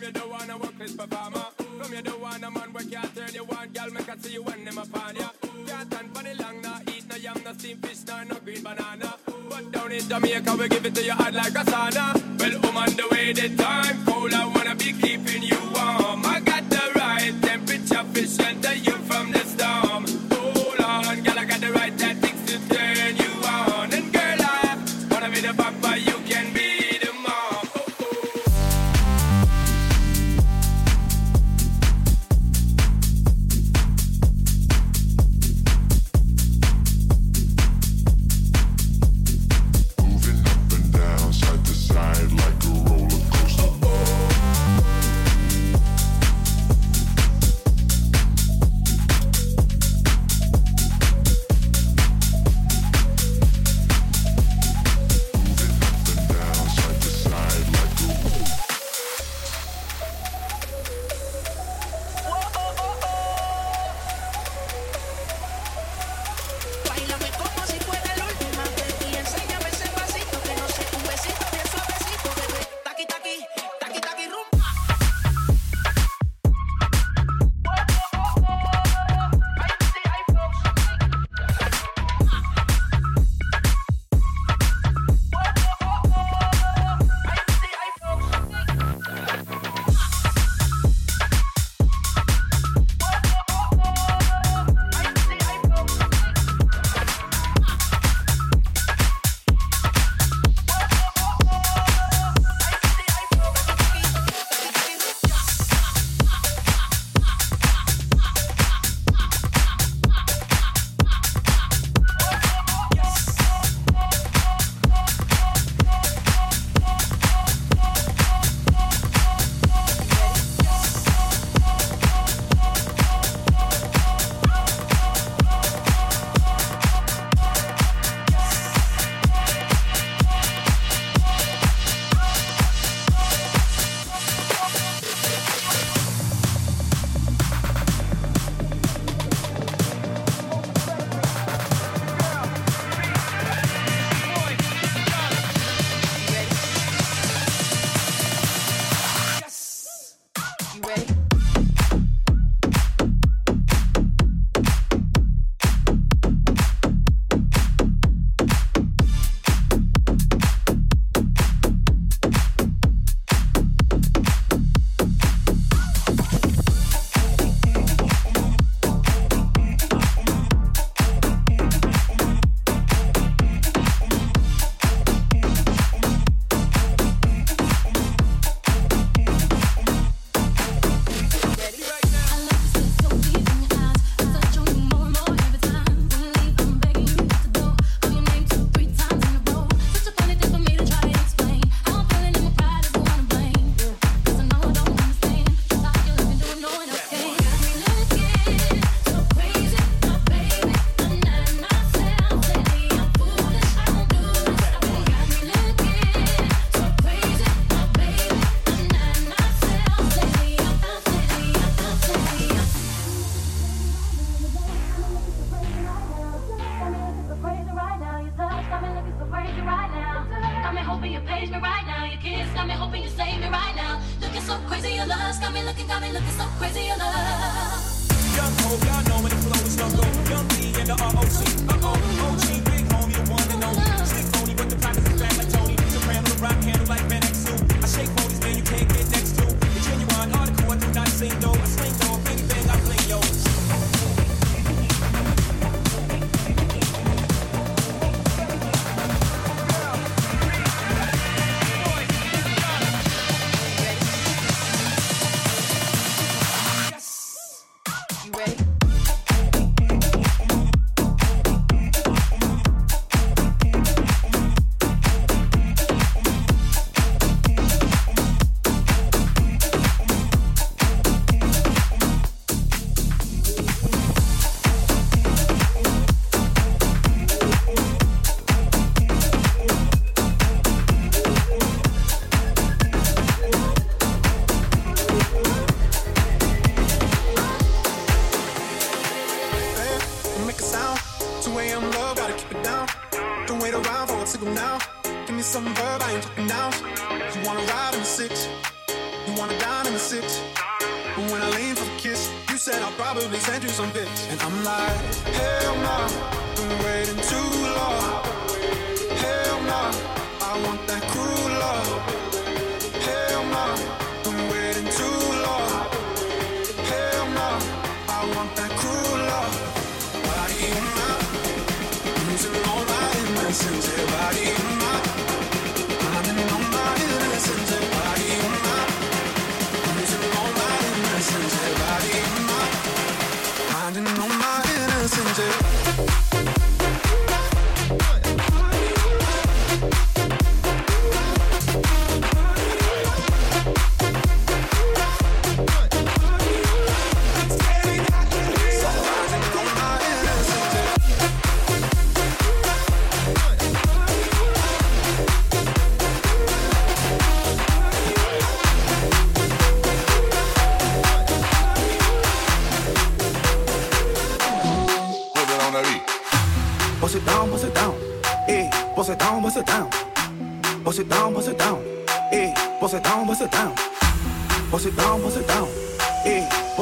You don't wanna work this performer. From you don't want a man where can't turn you on, girl. Make I see you when them upon ya. Can't stand for the long, nah. Eat no yam, no steamed fish, nah, no green banana. But down in Jamaica, we give it to you hard like a sauna. Well, I'm on the way, the time cold. I wanna be keeping you warm. I got the right temperature, fish, and the you.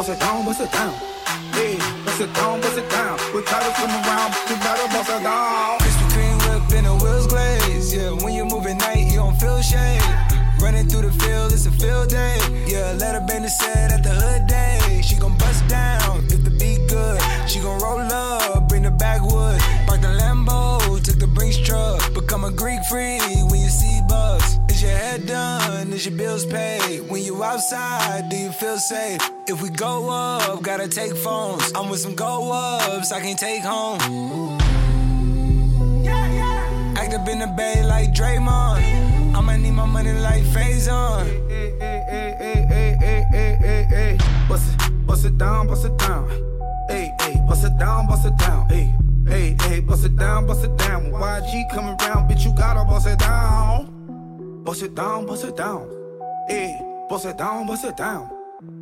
Bust it down, bust it down. Eh, bust it down, bust it down. We to come around, you better bust it down. Krispy Kreme whip and the wheels glaze. Yeah, when you move at night, you don't feel shade. Running through the field, it's a field day. Yeah, let her bend the set at the hood day. She gon' bust down if the beat good. She gon' roll up, bring the backwood. Park the Lambo, took the Brinks truck. Become a Greek freak bills paid? When you outside, do you feel safe? If we go up, gotta take phones. I'm with some go ups, I can take home. Yeah, yeah. Act up in the bay like Draymond. I'ma need my money like Faison. Hey, hey, hey, hey, hey, hey, hey, hey, hey. Bust it, bust it down, bust it down. Hey, hey, bust it down, bust it down. Hey, hey, hey, bust it down, bust it down. When YG coming around, bitch, you gotta bust it down. Bust it down, bust it down. Hey, bust it down, bust it down.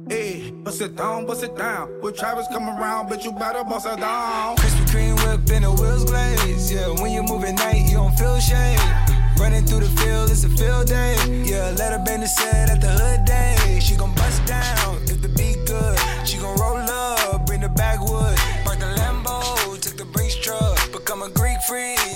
Hey, bust it down, bust it down. When Travis come around, bitch, you better bust it down. Krispy Kreme whip and the wheels glaze. Yeah, when you move at night, you don't feel shade. Running through the field, it's a field day. Yeah, let her bend the set at the hood day. She gon' bust down if the beat good. She gon' roll up, bring the backwood. Park the Lambo, took the Brinks truck. Become a Greek freak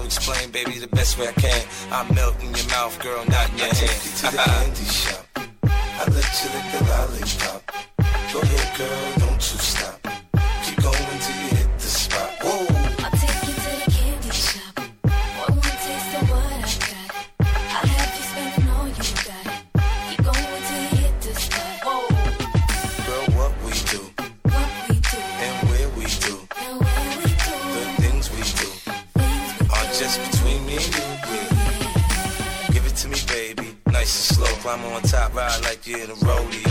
explain, baby, the best way I can. I melt in your mouth, girl, not in your hand. Take you to the candy shop. I let you lick the lollipop. Go ahead, girl, don't you stop. Climb on top, ride like you're in a rodeo.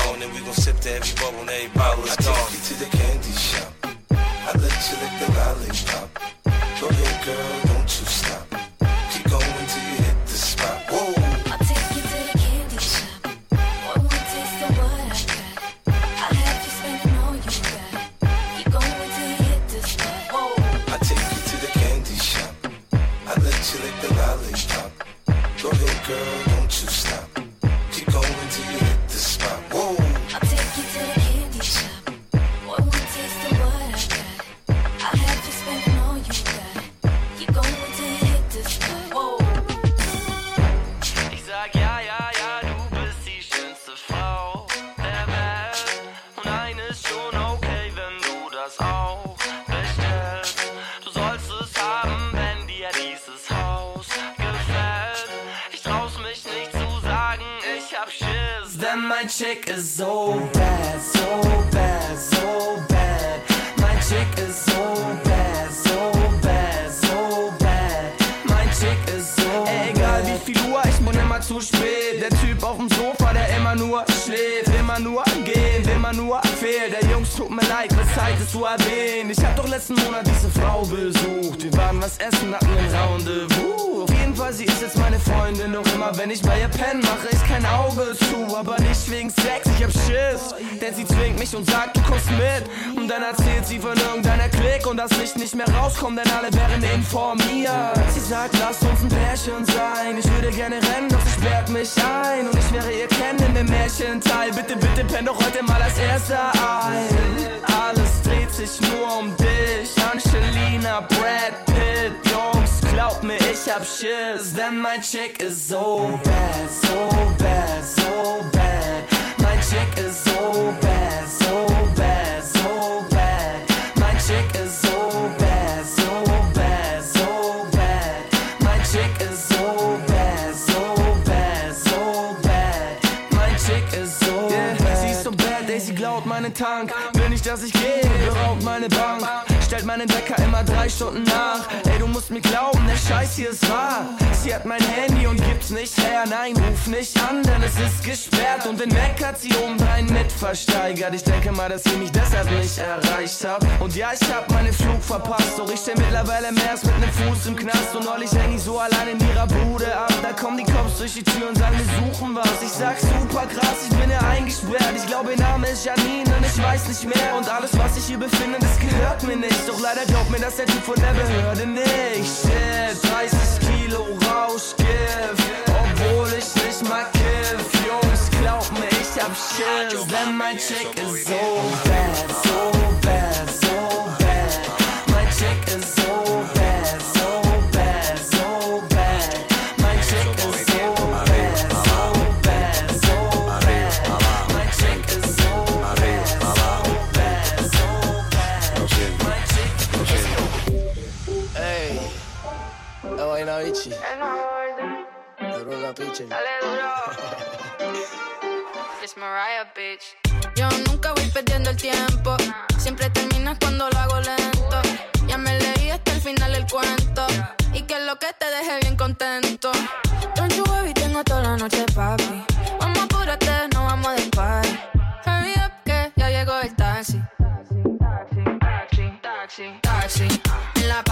on, and we gon' sip to every bubble, and every bottle is gone. I take you to the candy shop. I let you lick the lollipop. Go ahead, girl, don't you stop. Keep going till you hit the spot. Whoa. I take you to the candy shop. One more taste of what I got. I'll all you got. You hit the spot. Whoa. I take you to the candy shop. I let you lick the. Go ahead, girl. Chick ist so bad, so bad, so bad. Mein Chick ist so bad, so bad, so bad. Mein Chick ist so Egal wie viel Uhr, ich bin immer zu spät. Der Typ auf dem es zu erwähnen. Ich hab doch letzten Monat diese Frau besucht. Wir waren was essen, hatten ein Rendezvous. Auf jeden Fall, sie ist jetzt meine Freundin. Doch immer wenn ich bei ihr penne, mache ich kein Auge zu. Aber nicht wegen Sex, ich hab Schiss. Denn sie zwingt mich und sagt, du kommst mit. Und dann erzählt sie von irgendeiner Klick und das Licht nicht mehr rauskommt, denn alle wären informiert. Sie sagt, lass uns ein Pärchen sein. Ich würde gerne rennen, doch sie sperrt mich ein. Und ich wäre ihr Ken in dem Märchenteil. Bitte, bitte, penn doch heute mal als erster ein. Alles dreht sich nur um dich. Angelina, Brad Pitt, Jungs, glaub mir, ich hab Schiss. Denn mein Chick ist so bad, so bad, so bad. Mein Chick bad, so bad, meinen Wecker immer drei Stunden nach. Mir glauben, der Scheiß hier ist wahr. Sie hat mein Handy und gibt's nicht her. Nein, ruf nicht an, denn es ist gesperrt. Und den Mac hat sie obendrein mit versteigert. Ich denke mal, dass sie mich deshalb nicht erreicht hat. Und ja, ich hab meinen Flug verpasst. Doch ich steh mittlerweile mehr als mit nem Fuß im Knast. Und neulich häng ich so allein in ihrer Bude ab. Da kommen die Cops durch die Tür und sagen, wir suchen was. Ich sag super krass, ich bin hier eingesperrt. Ich glaube, ihr Name ist Janine und ich weiß nicht mehr. Und alles, was ich hier befinde, das gehört mir nicht. Doch leider glaubt mir das der Typ von der Behörde nicht. Shit, 30 Kilo Rauschgift. Obwohl ich nicht mal kiff. Jungs, glaubt mir, ich hab Schiss. Denn mein Chick ist so bad, so Duro la piche. It's Mariah, bitch. Yo nunca voy perdiendo el tiempo. Siempre terminas cuando lo hago lento. Ya me leí hasta el final el cuento. Y que lo que te deje bien contento. Don't you worry, tengo toda la noche, papi. Vamos apúrate, no vamos de party. Hurry up, que ya llegó el taxi. Taxi, taxi, taxi. En la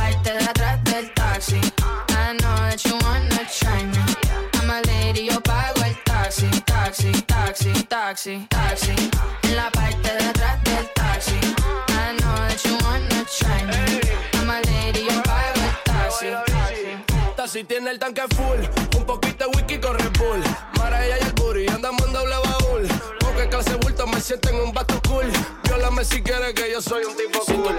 Taxi, taxi, taxi. En la parte de atrás del taxi. I know that you wanna try me. I'm a lady, yo pago el taxi. Taxi tiene el tanque full, un poquito de whisky con Red Bull. Mara ella y el booty, andamos en doble baúl. Porque clase bulto me siento en un vato cool. Viólame si quieres que yo soy un tipo cool.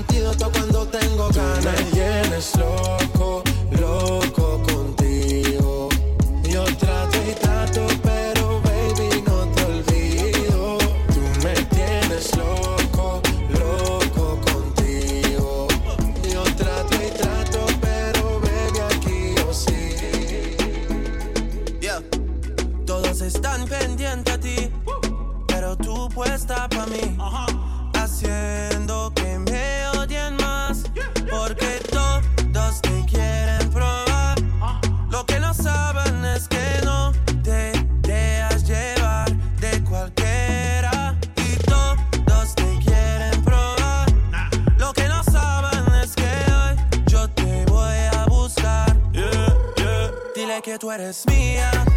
antídoto cuando tengo ganas. Me tienes loco tú eres mía.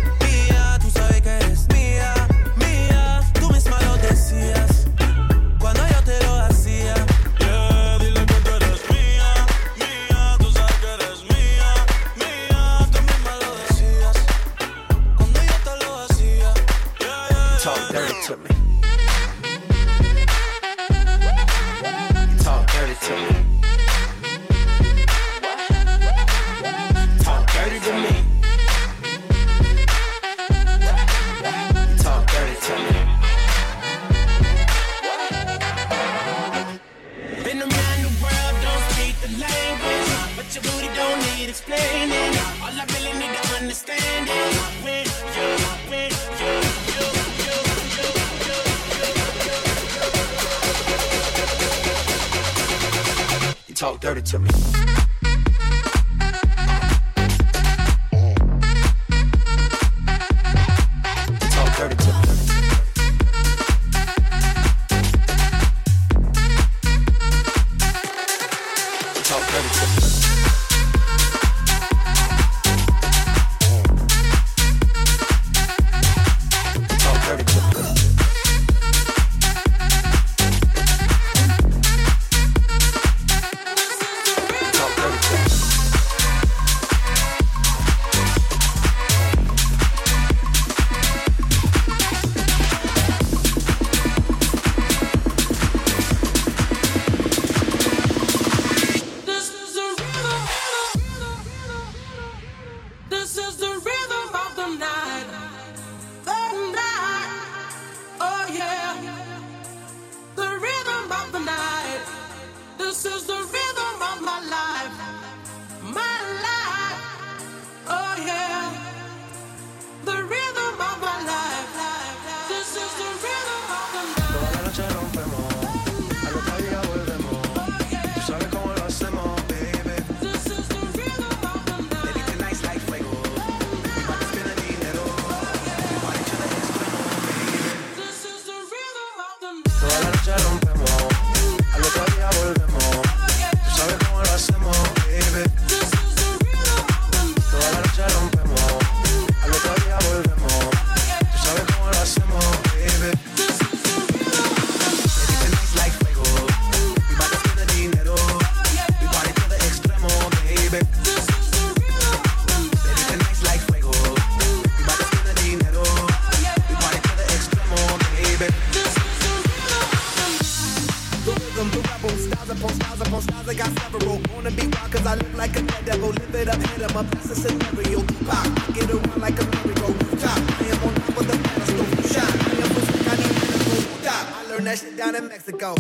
I live like a devil, live it up, hit him up, that's a scenario. Pop, get around like a merry-go top. I am on top of the pedestal, shot. I am pushing, I need to go top. I learned that shit down in Mexico.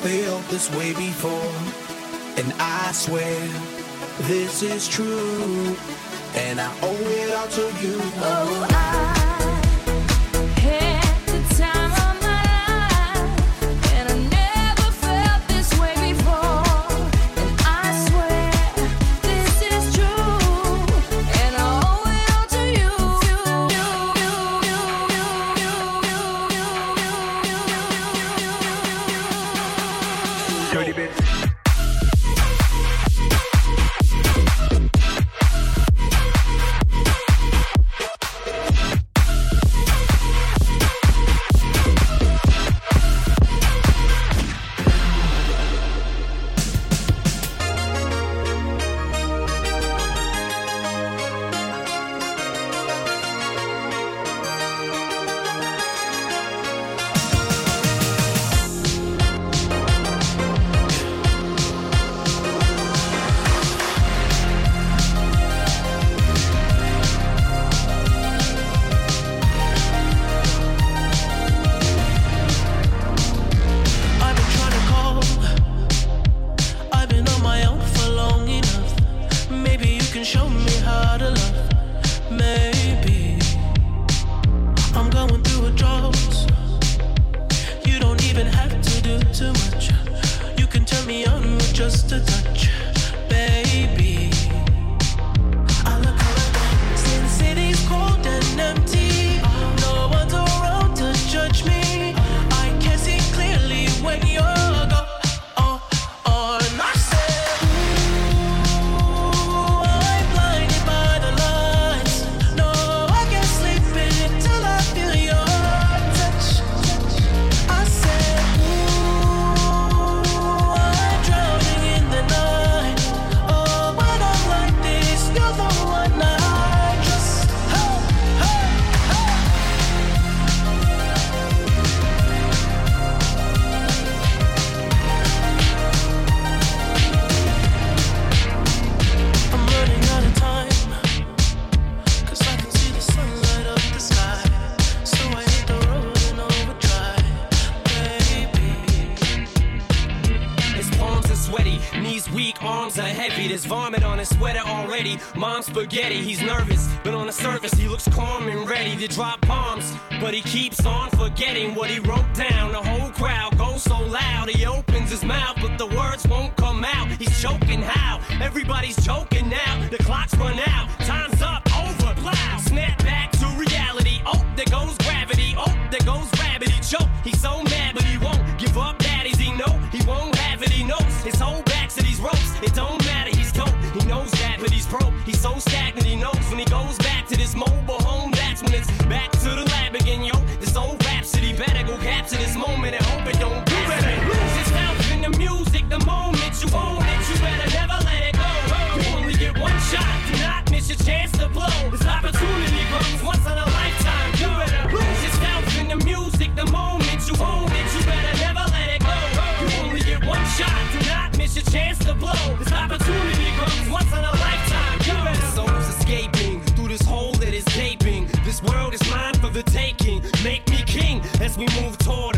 felt this way before, and I swear this is true, and I owe it all to you. Oh, I. spaghetti, he's nervous. as we move toward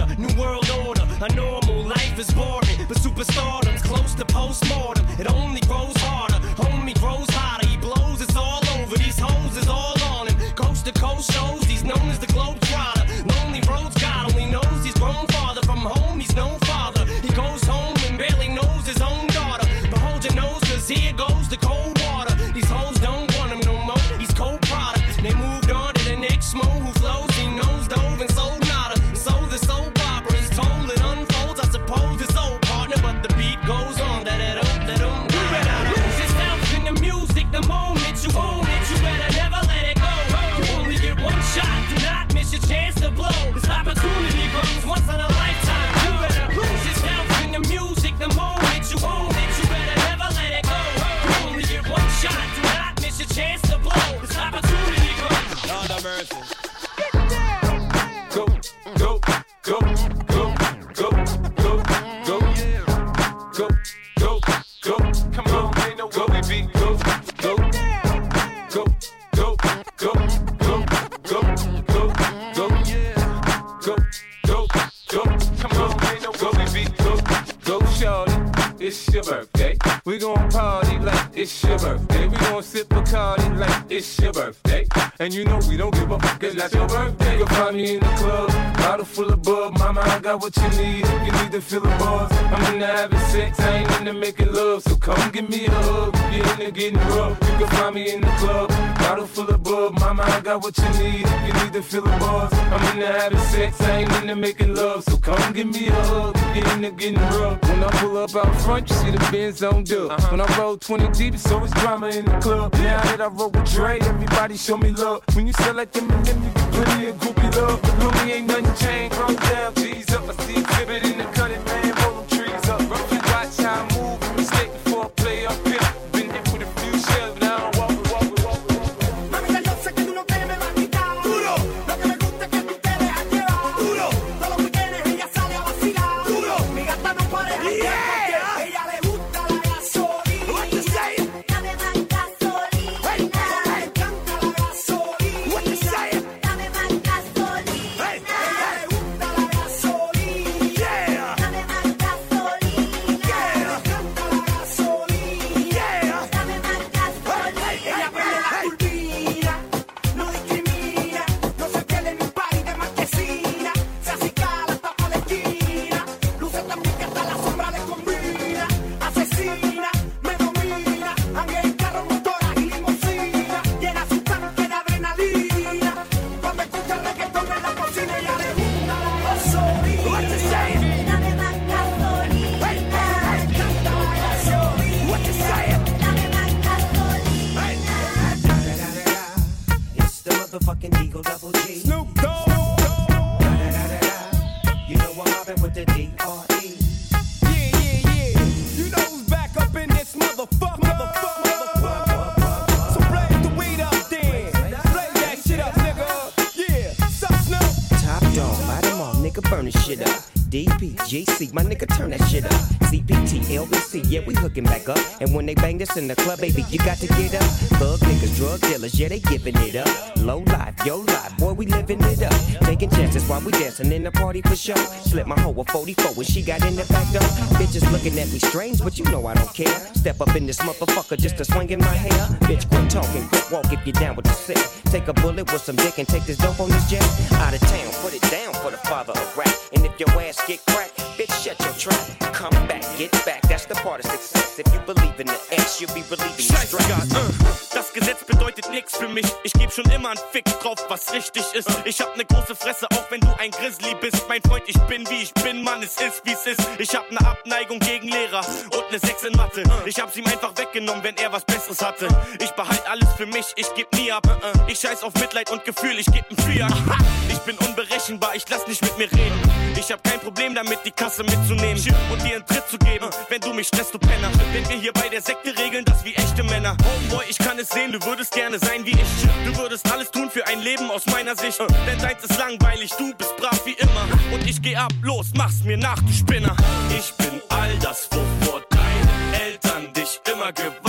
got what you need. If you need to feel the buzz, I'm in the having sex, I ain't in the making love. So come give me a hug, get in the getting rough. When I pull up out front, you see the Benz on dub. Uh-huh. When I roll 20 deep, it's always drama in the club. Yeah. Now that I roll with Dre, everybody show me love. When you sell like them and them, you get plenty of groupie love. Homie, ain't nothing changed from down you got to get up. Thug niggas, drug dealers, yeah, they giving it up. Low life, yo life, boy, we living it up. Taking chances while we dancing in the party for sure. Slip my hoe a 44 when she got in the back door. Bitches looking at me strange, but you know I don't care. Step up in this motherfucker just to swing in my hair. Bitch, quit talking, quit walk if you're down with the sick. Take a bullet with some dick and take this dope on this jet. Out of town, put it down for the father of rap. And if your ass get cracked, bitch, shut your trap. Das Gesetz bedeutet nix für mich. Ich geb schon immer einen Fick drauf, was richtig ist. Ich hab ne große Fresse, auch wenn du ein Grizzly bist. Mein Freund, ich bin wie ich bin, Mann, es ist wie's ist. Ich hab ne Abneigung gegen Lehrer und ne 6 in Mathe. Ich hab's ihm einfach weggenommen, wenn er was Besseres hatte. Ich behalt alles für mich, ich geb nie ab. Ich scheiß auf Mitleid und Gefühl, ich geb 'n Fiat. Ich bin unberechenbar, ich lass nicht mit mir reden. Ich hab kein Problem damit, die Kasse mitzunehmen und dir einen Tritt zu geben, wenn du mich stresst, du Penner. Wenn wir hier bei der Sekte regeln, Ich kann es sehen, du würdest gerne sein wie ich. Du würdest alles tun für ein Leben aus meiner Sicht. Denn deins ist langweilig, du bist brav wie immer. Und ich geh ab, los, mach's mir nach, du Spinner. Ich bin all das, wovor deine Eltern dich immer gewarnt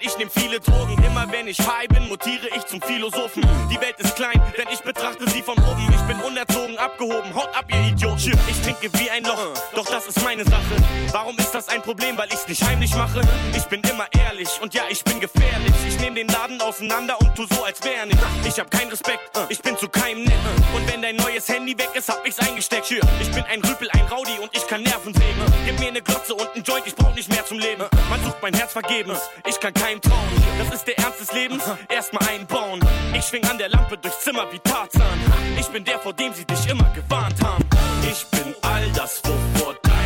ich nehm viele Drogen. Immer wenn ich high bin, mutiere ich zum Philosophen. Die Welt ist klein, denn ich betrachte sie von oben. Ich bin unerzogen, abgehoben, haut ab, ihr Idioten. Ich trinke wie ein Loch, doch das ist meine Sache. Warum ist das ein Problem? Weil ich's nicht heimlich mache. Ich bin immer ehrlich und ja, ich bin gefährlich. Ich nehm den Laden auseinander und tu so, als wär nicht. Ich hab keinen Respekt, ich bin zu keinem nett. Und wenn dein neues Handy weg ist, hab ich's eingesteckt. Ich bin ein Rüpel, ein Rowdy und ich kann Nerven. Gib mir ne Glotze und ein Joint, ich brauch nicht mehr zum Leben. Man sucht mein Herz vergebens, ich kann keinem trauen. Das ist der Ernst des Lebens, erstmal einbauen. Ich schwing an der Lampe durchs Zimmer wie Tarzan. Ich bin der, vor dem sie dich immer gewarnt haben. Ich bin all das, wovor deine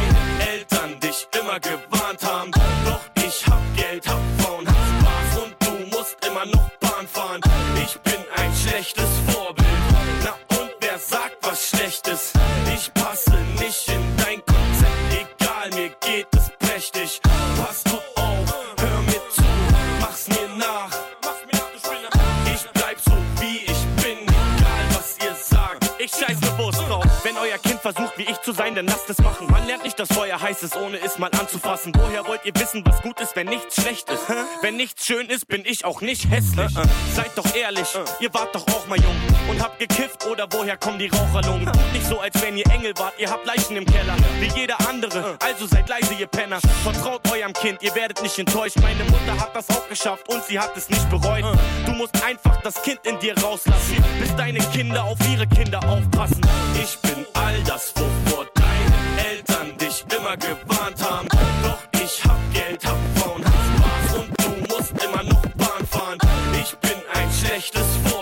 versucht wie ich zu sein, dann lasst es machen. Man lernt nicht, dass Feuer heiß ist, ohne es mal anzufassen. Woher wollt ihr wissen, was gut ist, wenn nichts schlecht ist? Wenn nichts schön ist, bin ich auch nicht hässlich. Seid doch ehrlich, ihr wart doch auch mal jung und habt gekifft oder woher kommen die Raucherlungen? Tut nicht so, als wenn ihr Engel wart, ihr habt Leichen im Keller, wie jeder andere. Also seid leise, ihr Penner. Vertraut eurem Kind, ihr werdet nicht enttäuscht. Meine Mutter hat das auch geschafft und sie hat es nicht bereut. Du musst einfach das Kind in dir rauslassen, bis deine Kinder auf ihre Kinder aufpassen. Ich bin all das, wovor deine Eltern dich immer gewarnt haben. Doch ich hab Geld, hab Frauen, hab Spaß und du musst immer noch Bahn fahren. Ich bin ein schlechtes Vorbild.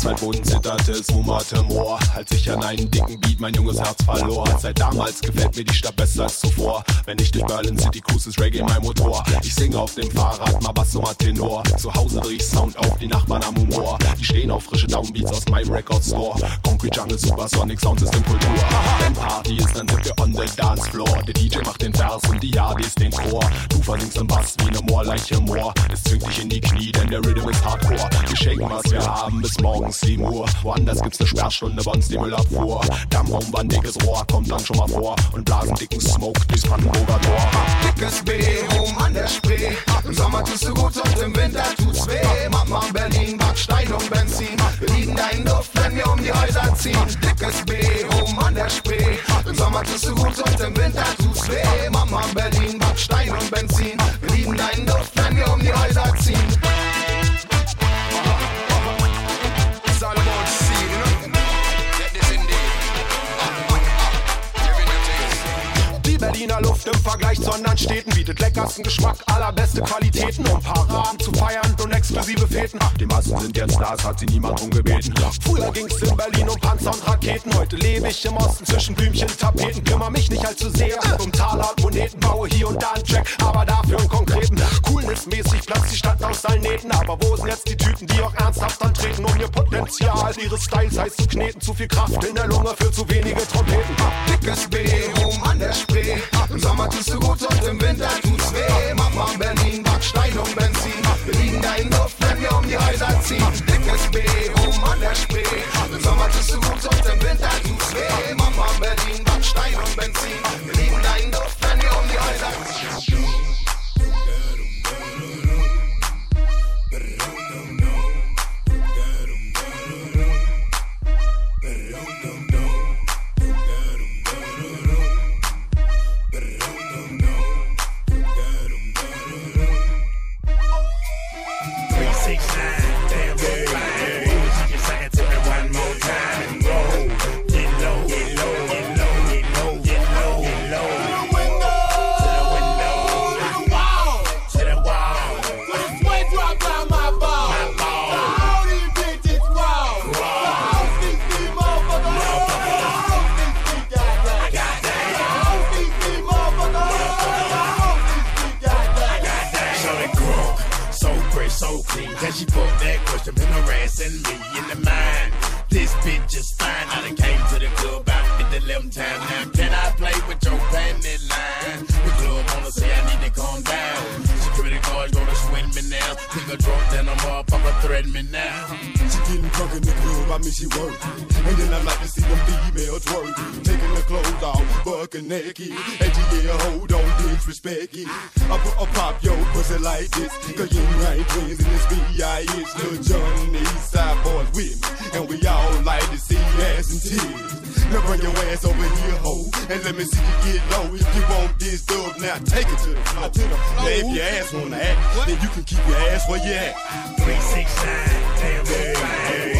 Der Asphaltboden zitterte, es wummerte Moor. Als ich an einen dicken Beat mein junges Herz verlor. Seit damals gefällt mir die Stadt besser als zuvor. Wenn ich durch Berlin City cruise, ist Reggae mein Motor. Ich singe auf dem Fahrrad, mal Bass, mal Tenor. Zu Hause dreh ich Sound auf, die Nachbarn am Humor. Die stehen auf frische Downbeats aus meinem Record Store. Concrete Jungle, Supersonic Sound System Kultur. Wenn Party ist, dann sind wir on the dance floor. Der DJ macht den Vers und die Yardis den Chor. Du versingst im Bass wie ne Moorleiche Moor. Es zwingt dich in die Knie, denn der Rhythm ist Hardcore. Wir shaken, was wir haben, bis morgens 7 Uhr. Woanders gibt's ne Sperrstunde, bei uns die Müllabfuhr. Dammraum war ein dickes Rohr, kommt dann schon mal vor. Und blasen dicken Smoke durchs Brandenburger Tor. Dickes B, oben an der Spree. Im Sommer tust du gut und im Winter tut's weh. Mama Berlin, Backstein und Benzin. Wir lieben deinen Duft, wenn wir um die Häuser ziehen. Dickes B, oben an der Spree. Im Sommer tust du gut und im Winter tut's weh. Mama Berlin, Backstein und Benzin. Wir lieben deinen Duft, wenn wir um die Häuser ziehen. Städten, bietet leckersten Geschmack, allerbeste Qualitäten, um Paraden zu feiern und exklusive Feten. Die Massen sind jetzt Stars, hat sie niemand drum gebeten. Früher ging's in Berlin um Panzer und Raketen, heute lebe ich im Osten zwischen Blümchen, Tapeten, kümmere mich nicht allzu sehr um Taler und Moneten, baue hier und da einen Track, aber dafür einen konkreten. Coolness-mäßig platzt die Stadt aus allen Nähten, aber wo sind jetzt die Tüten, die auch ernsthaft antreten, um ihr Potenzial ihres Styles heiß zu kneten, zu viel Kraft in der Lunge für zu wenige Trompeten. Dickes B, oben an der Spree. Im Sommer tust du gut und im Winter tut's weh. Mama Berlin, Backstein und Benzin. Wir liegen da in Luft, wenn wir um die Häuser ziehen. Dickes B, oben an der Spree. Im Sommer tust du gut und im Winter tut's weh. Mama Berlin, Backstein und Benzin. Wir liegen da in Luft, wenn wir um die Häuser ziehen. Motherfucker me now. She getting drunk in the club, I mean she work. And then I like to see them females twerk. Taking the clothes off, bucking naked. And yeah, hold on, disrespect it. I put a pop your pussy like this. Cause you ain't twins in this B.I.H. Lil Jon and the East Side Boyz with me. And we all like to see ass and tears. Now bring your ass over here, ho. And let me see you get low. If you want this dub, now take it to the floor. To the floor. Now if your ass wanna act, then you can keep your ass where you at. Three, six, nine, damn, yeah, yeah.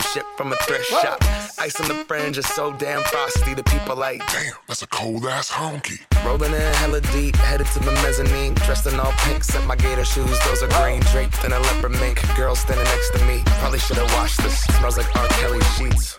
Some shit from a thrift shop. Ice on the fringe is so damn frosty. The people like, damn, that's a cold ass honky. Rolling in hella deep, headed to the mezzanine. Dressed in all pink, set my gator shoes. Those are green draped in a leopard mink. Girl standing next to me. Probably should have washed this. Smells like R. Kelly sheets.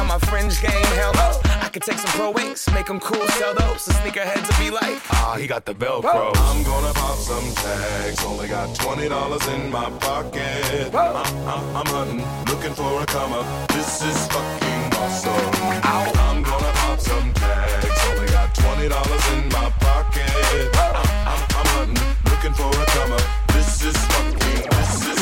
on my fringe game. Hell no. I could take some pro wings, make them cool, sell those. The sneakerheads will be like, ah, he got the Velcro. I'm gonna pop some tags. Only got twenty dollars in my pocket. I'm, I'm, I'm hunting, looking for a come up. This is fucking awesome. I'm gonna pop some tags. Only got twenty dollars in my pocket. I'm, I'm, I'm hunting, looking for a come up. This is fucking. This is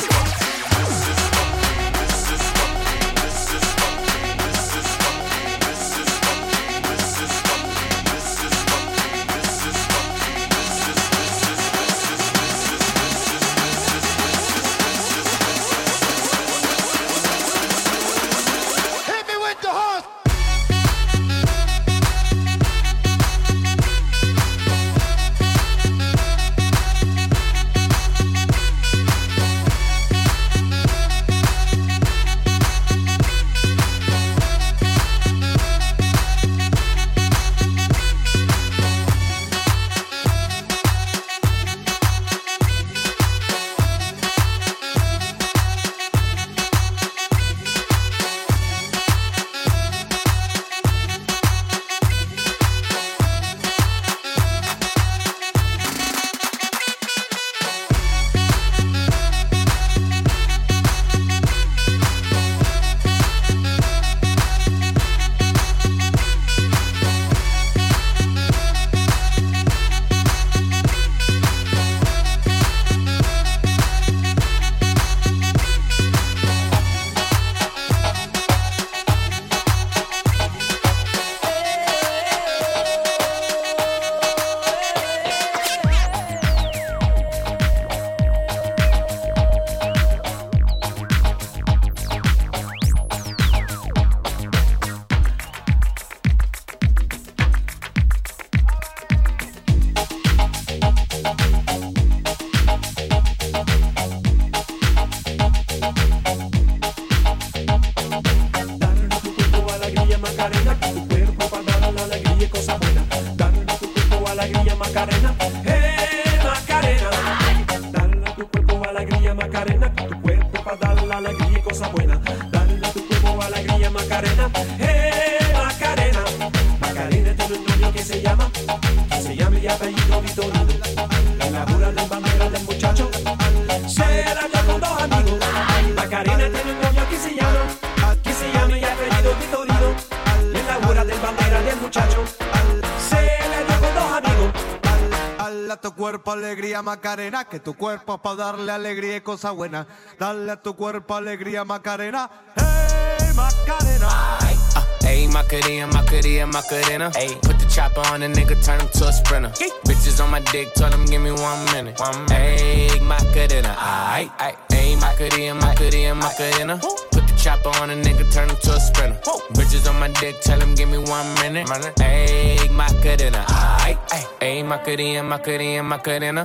Macarena, que tu cuerpo es para darle alegría y cosa buena. Dale a tu cuerpo alegría Macarena. Hey Macarena. Uh, Ayy, Macarena, Macarena, Macarena. Ayy, put the chopper on the nigga, turn him to a sprinter. Bitches on my dick, tell him give me one minute. One Ayy, Macarena, aight, aight. Ayy, Macarena, Macarena, Macarena. Put the chopper on a nigga, turn him to a sprinter. Bitches on my dick, tell him give me one minute. Ayy, Macarena, aight, aight. Ayy, Macarena, Macarena, Macarena.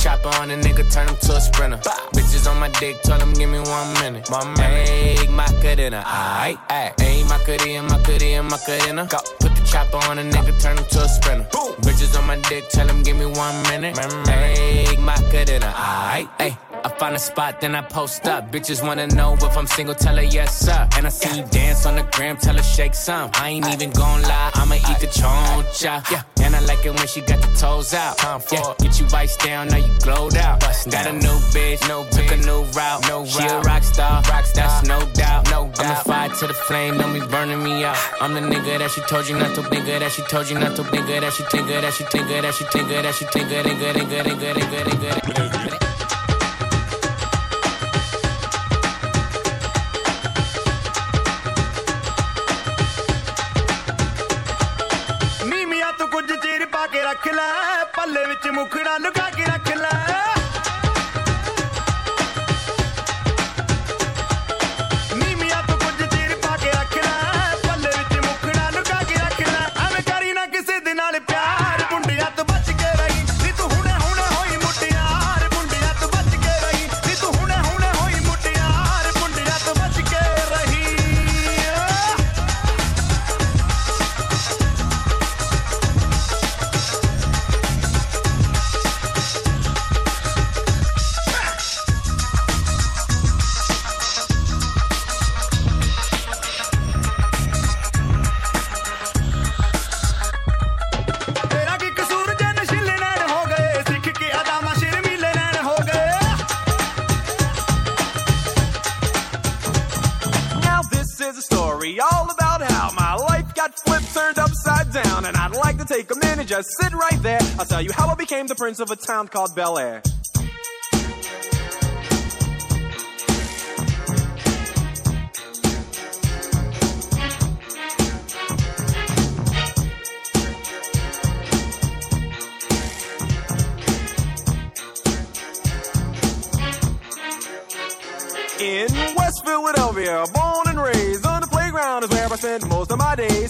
Chopper on a nigga, turn him to a sprinter. Bitches on my dick, tell him give me one minute. Ayy, Macarena, aight, aight. Ayy, Macarena, Macarena, Macarena. Go. Put the chopper on a nigga, turn him to a sprinter. Bitches on my dick, tell him give me one minute. Ayy, Macarena, aight, ayy. I find a spot, then I post up. Bitches wanna know if I'm single, tell her yes, sir. And I see you dance on the gram, tell her shake some. I ain't even gon' lie, I'ma eat the choncha. Yeah, and I like it when she got the toes out. Yeah, get you iced down, now you glowed out. Got a new bitch, no took a new route. No she a rock star, rock star, that's no doubt. No doubt. I'm a fire to the flame, don't be burning me out. I'm the nigga that she told you not to, nigga that she told you not to, nigga that she tinker, that she tinker, that she tinker, that she tinker, nigga, nigga, nigga, nigga, nigga, nigga. ਨੀ ਵਿੱਚ ਮੁਖੜਾ ਲੁਕਾ became the prince of a town called Bel Air. In West Philadelphia, born and raised on the playground is where I spent most of my days.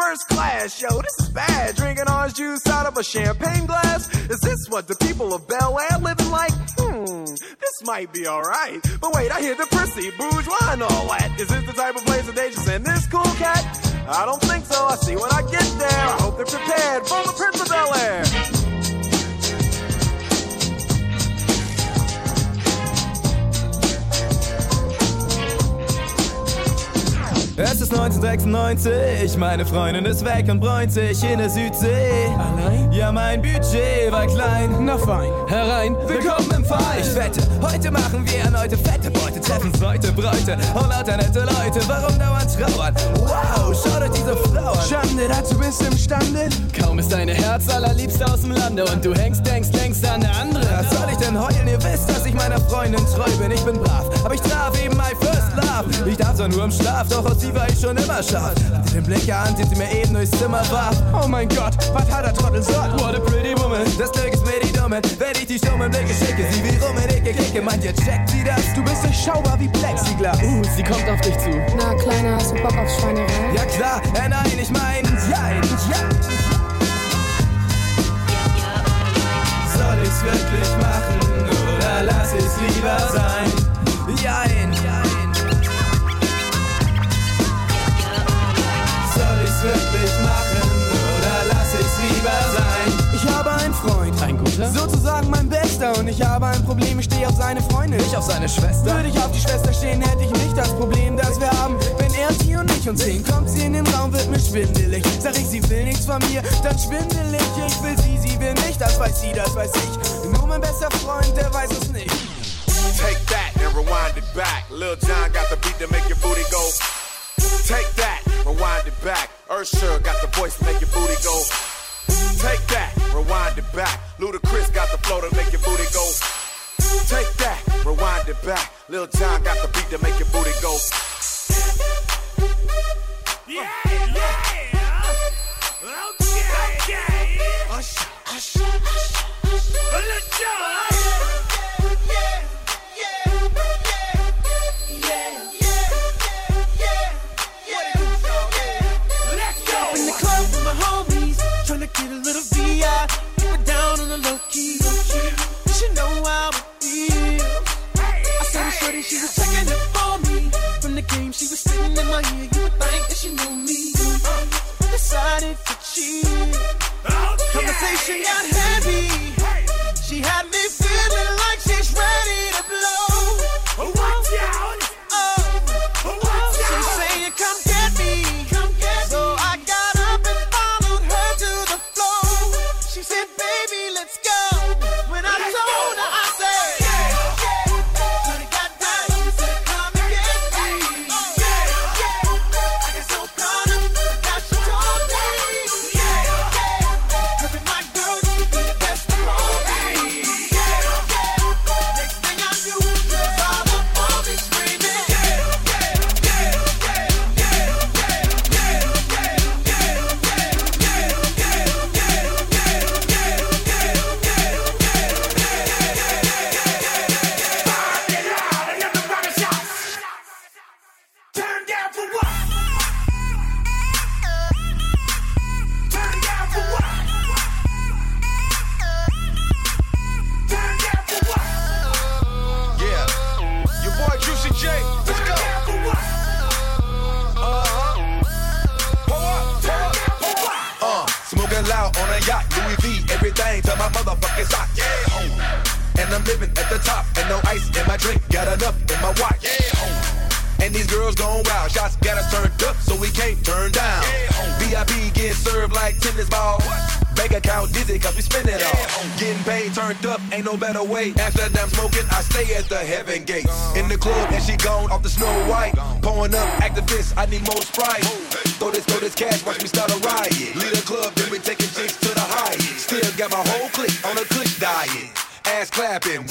First class, yo, this is bad. Drinking orange juice out of a champagne glass. Is this what the people of Bel Air living like? Hmm, this might be alright. But wait, I hear the prissy, bourgeois and all that. Is this the type of place that they just send this cool cat? I don't think so. I see when I get there. I hope they're prepared for the Prince of Bel Air. Es ist 1996, meine Freundin ist weg und bräunt sich in der Südsee. Allein? Ja, mein Budget war klein. Na fein, herein, willkommen Verein. Ich wette, heute machen wir erneute fette Beute, treffen Leute, Bräute und lauter nette Leute. Warum dauernd trauern? Wow, schaut euch diese Frau an. Schande, dazu bist du imstande. Kaum ist deine Herz allerliebste aus dem Lande und du hängst, denkst, denkst an eine andere. Was soll ich denn heulen? Ihr wisst, dass ich meiner Freundin treu bin. Ich bin brav, aber ich traf eben my first love. Ich darf zwar nur im Schlaf, doch aus sie war ich schon immer scharf. Hatte den Blick an, den sie mir eben durchs Zimmer warf. Oh mein Gott, was hat der Trottel so? What a pretty woman. Das Glück ist mir die Dumme. Wenn ich die stummen Blicke schicke, sie die will um eine Ecke Kicke, meint jetzt checkt sie das? Du bist durchschaubar wie Plexiglas. Uh, sie kommt auf dich zu. Na, Kleiner, hast du Bock auf Schweinerei? Ja, klar, äh, nein, ich mein, nein, ja. Soll ich's wirklich machen oder lass ich's lieber sein? Jein, jein. Soll ich's wirklich machen oder lass ich's lieber sein? Ich habe einen Freund, ein guter, sozusagen mein Bester und ich habe ein Problem, ich stehe auf seine Freundin. Nicht auf seine Schwester. Würde ich auf die Schwester stehen, hätte ich nicht das Problem, das wir haben. Wenn er sie und ich uns sehen, kommt sie in den Raum, wird mir schwindelig. Sag ich, sie will nichts von mir, dann schwindel ich. Ich will sie, sie will mich, das weiß sie, das weiß ich. Nur mein bester Freund, der weiß es nicht. Take that and rewind it back. Lil John got the beat to make your booty go. Take that, rewind it back. Ursher got the voice to make your booty go. Take that, rewind it back. Ludacris got the flow to make your booty go. Take that, rewind it back. Lil Jon got the beat to make your booty go. Yeah, yeah. Okay, okay. Usher, usher, Let's go. She was checking it for me. From the game, she was sitting in my ear. You would think that she knew me. Uh, decided to cheat. Oh, Conversation got heavy. Getting served like tennis ball. Bank account dizzy, cause we spend it all. Getting paid, turned up, ain't no better way. After that I'm smoking, I stay at the heaven gate. In the club, and she gone off the snow white. Pouring up Actavis, I need more sprite. Throw this, throw this cash, watch me start a riot. Lead a club, then we taking chicks to the highest. Still got my whole clique on a kush diet. Ass clapping.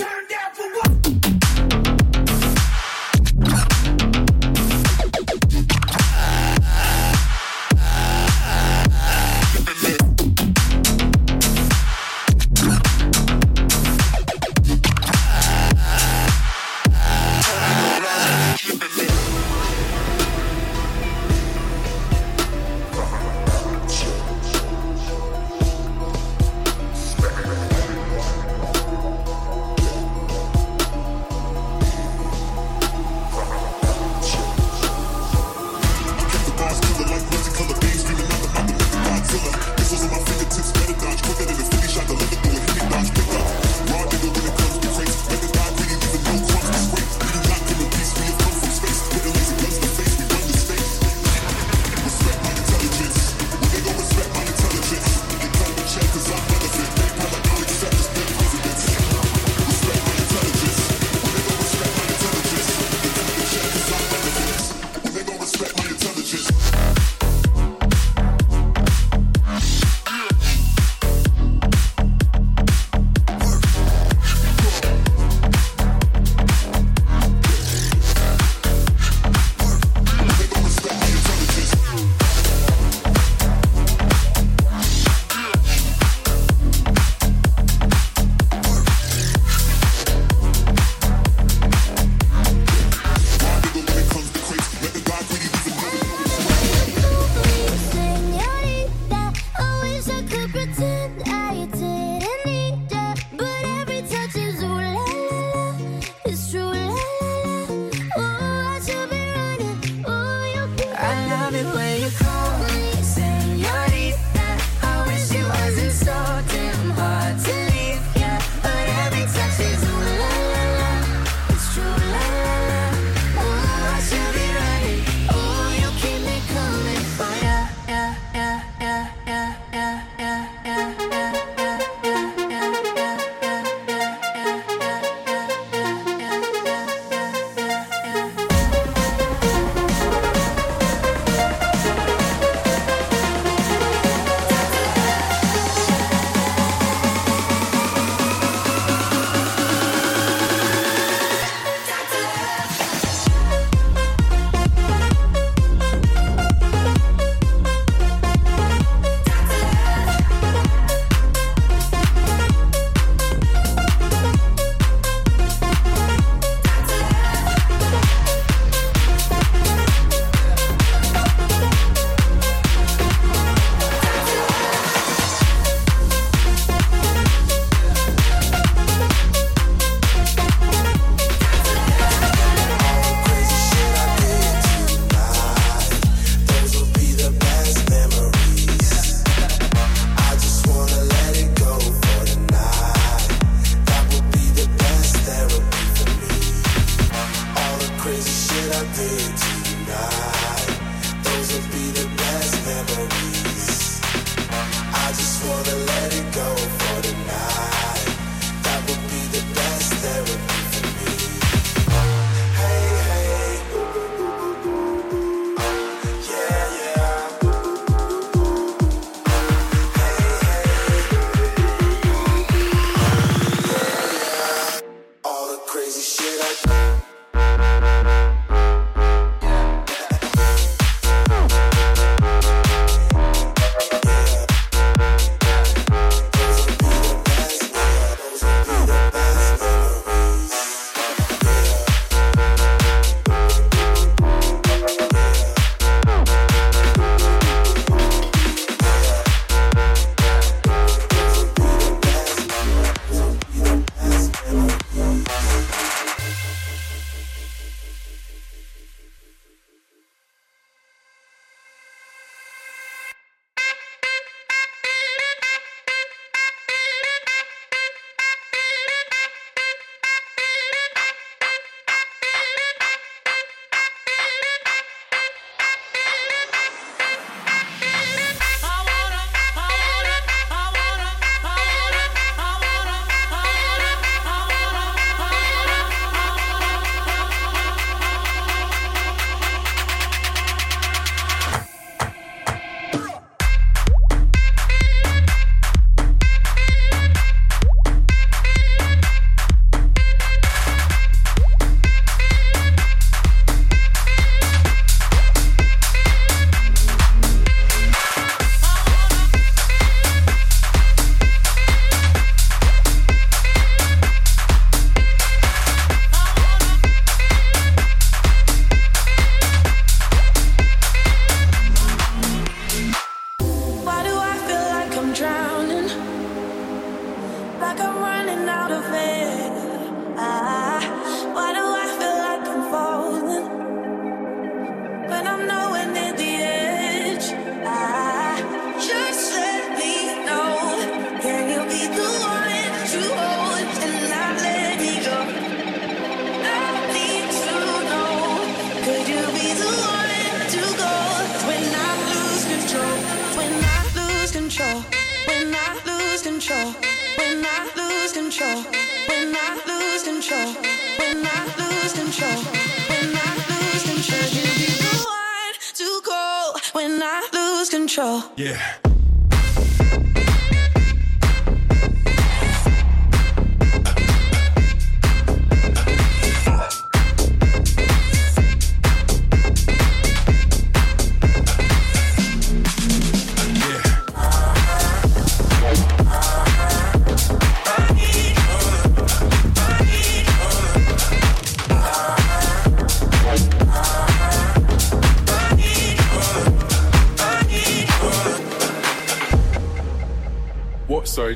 control. When I lose control, you be the one to call. When I lose control, yeah.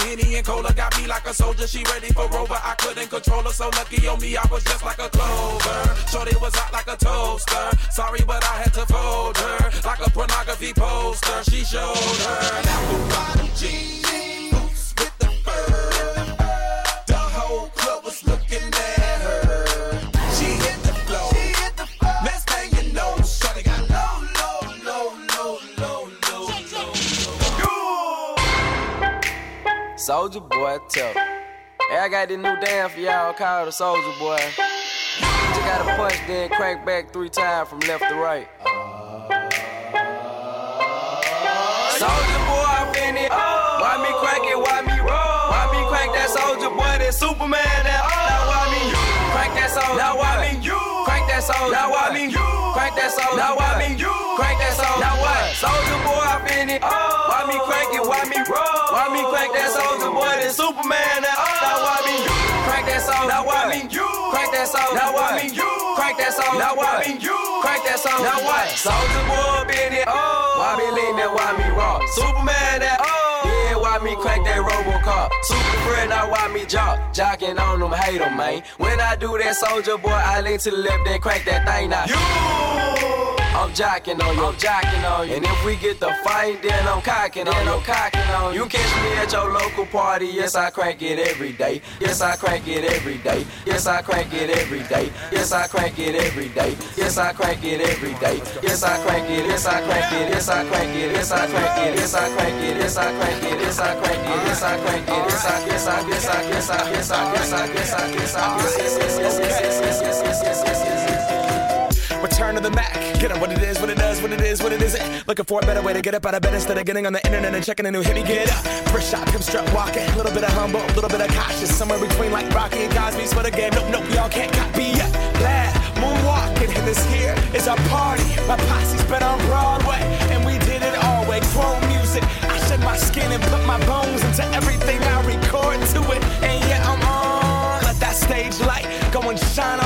Henny and Cola got me like a soldier. She ready for Rover. I couldn't control her. So lucky on me, I was just like a clover. Shorty was hot like a toaster. Sorry, but I had to fold her. Like a pornography poster. She showed her. Apple bottom. Soldier boy, tell. Hey, I got this new dance for y'all called the Soldier Boy. You gotta punch, then crank back three times from left to right. Soldier boy, I'm in it. Why me crank it? Why me roll? Why me crank that soldier boy? That Superman? That now why me crank that soldier? Now why me you crank that soldier? Now why me you crank that soldier? Now why me you crank that soldier? Now what? Soldier boy, I'm in it. Oh. Why me crank it? Why me roll? Why me crank that soldier boy? That Superman? That oh. now why me you crank that soldier? Now why me you crank that soldier? Now why me you crank that soldier? Now why me you crank that soldier? Now what? Soldier boy, in it. Oh. Why me lean that? Why me raw? Superman? That yeah, me crank that Robocop? Super friend, now why me jock? Jocking on them, hate them, man. When I do that soldier boy, I lean to the left, then crank that thing now. I'm jocking on you, I'm jocking on you. And if we get the fight, then I'm cocking on you, I'm cocking on you. You catch me at your local party, yes, I crank it every day. Yes, I crank it every day. Yes, I crank it every day. Yes, I crank it every day. Yes, I crank it every day. Yes, I crank it, yes, I crank it, yes, I crank it, yes, I crank it, yes, I crank it, yes, I crank it, yes, I crank it, yes, I crank it, yes, I, yes, I, yes, I, yes, I, yes, I, yes, I, yes, I, yes, I, yes, yes, yes, yes, yes, yes, yes, yes, yes, yes, yes, yes. Return to the Mack. Get up what it is, what it does, what it is, what it isn't. Looking for a better way to get up out of bed instead of getting on the internet and checking a new hit. Me get up. First shot, come strut walking. Little bit of humble, a little bit of cautious. Somewhere between like Rocky and Cosby's for the game. Nope, nope, y'all can't copy yet. Glad moonwalking, and this here is our party. My posse's been on Broadway, and we did it all way. Chrome music. I shed my skin and put my bones into everything I record to it. And yeah, I'm on. Let that stage light go and shine on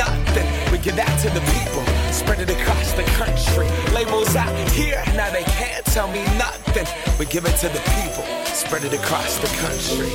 Give that to the people, spread it across the country. Labels out here, now they can't tell me nothing. We give it to the people, spread it across the country.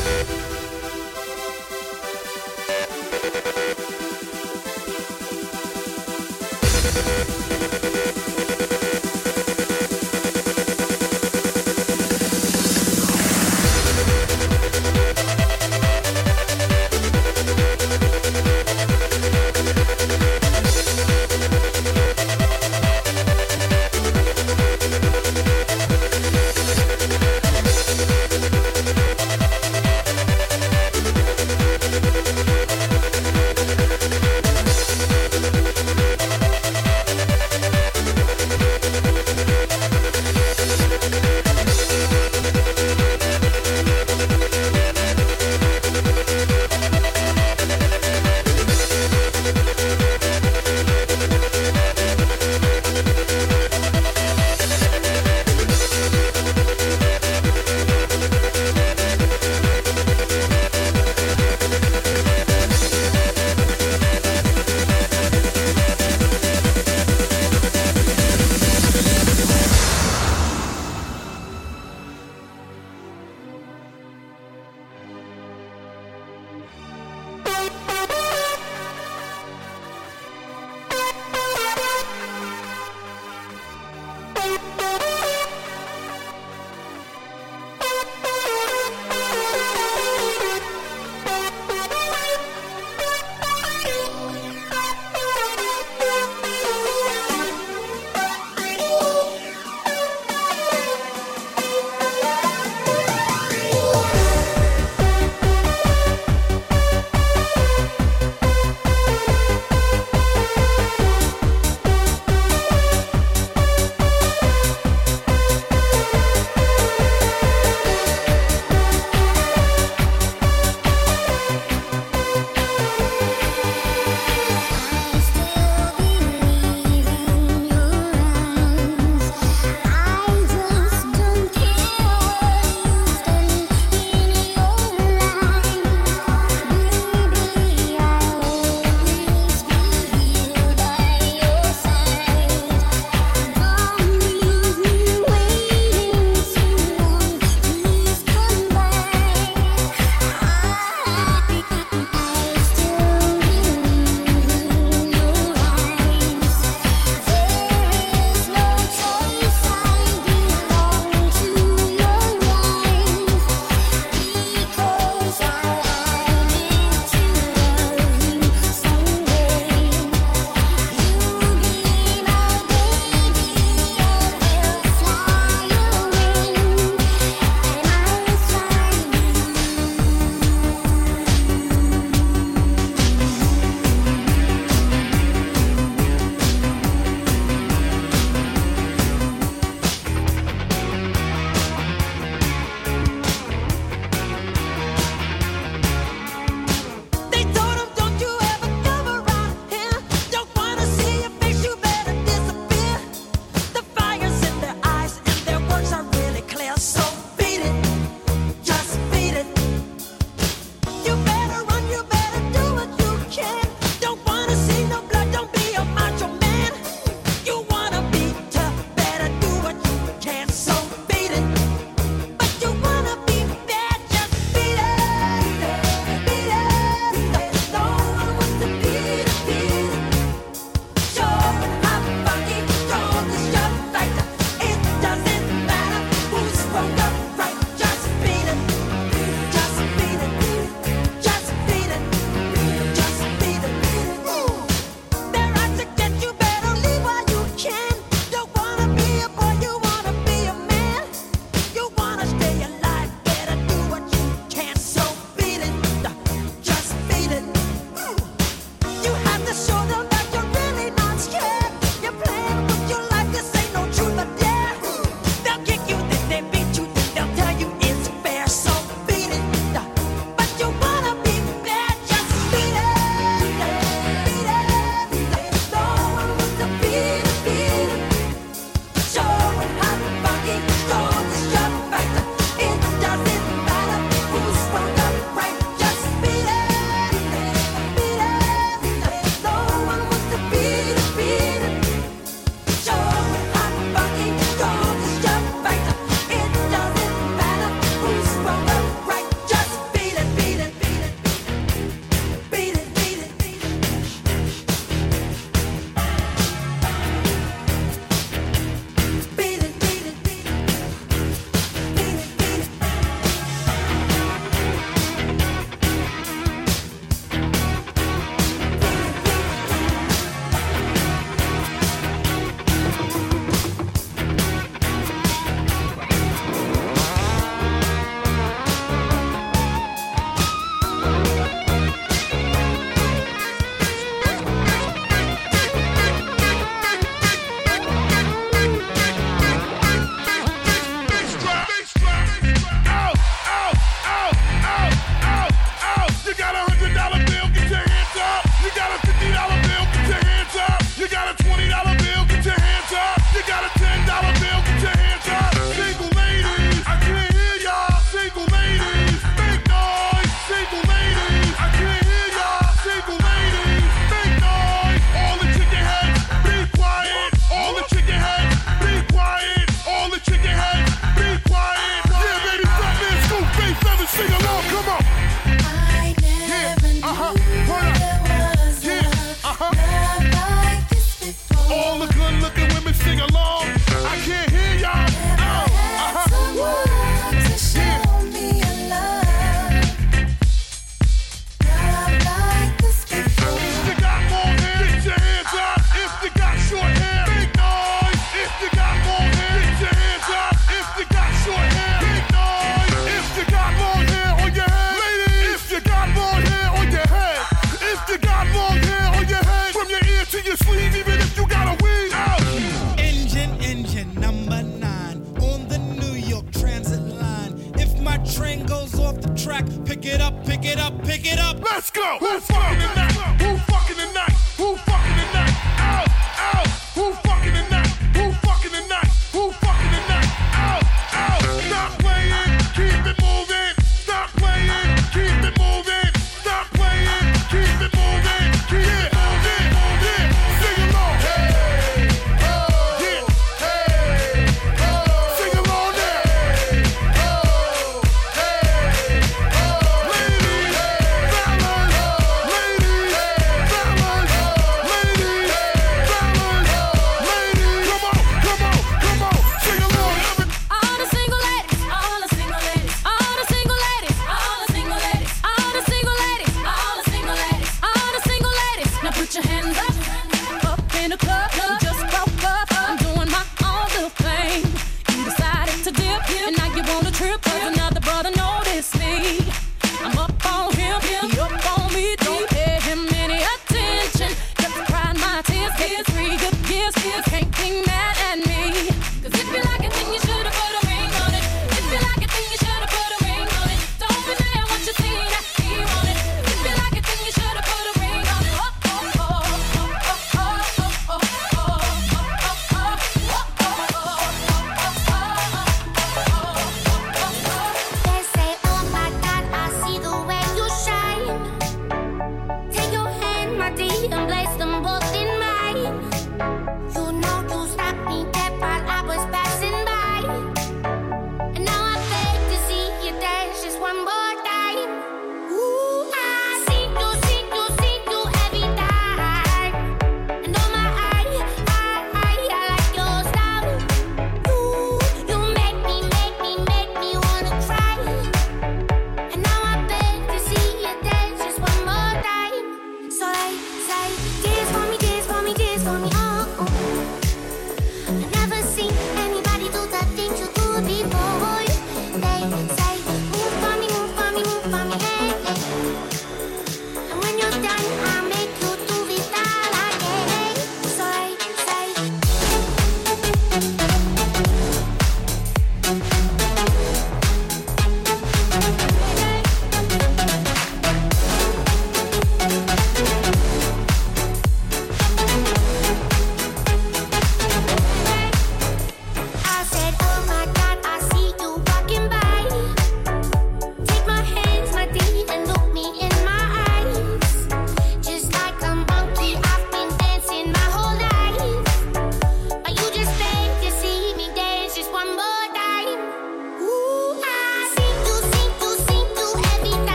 Thank you.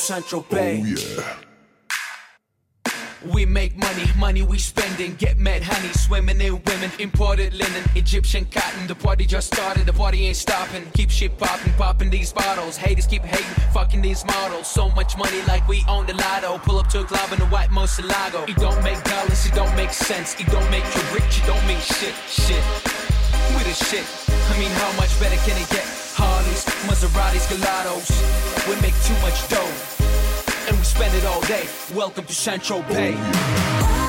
Central oh, Bay. We make money, money we spending. Get mad honey, swimming in women. Imported linen, Egyptian cotton. The party just started, the party ain't stopping. Keep shit popping, popping these bottles. Haters keep hating, fucking these models. So much money like we own the lotto. Pull up to a club in a white Murcielago. It don't make dollars, it don't make sense. It don't make you rich, it don't mean shit, shit. We the shit. I mean, how much better can it get? Harleys, Maseratis, Gelatos. We make too much dough and we spend it all day. Welcome to St. Tropez.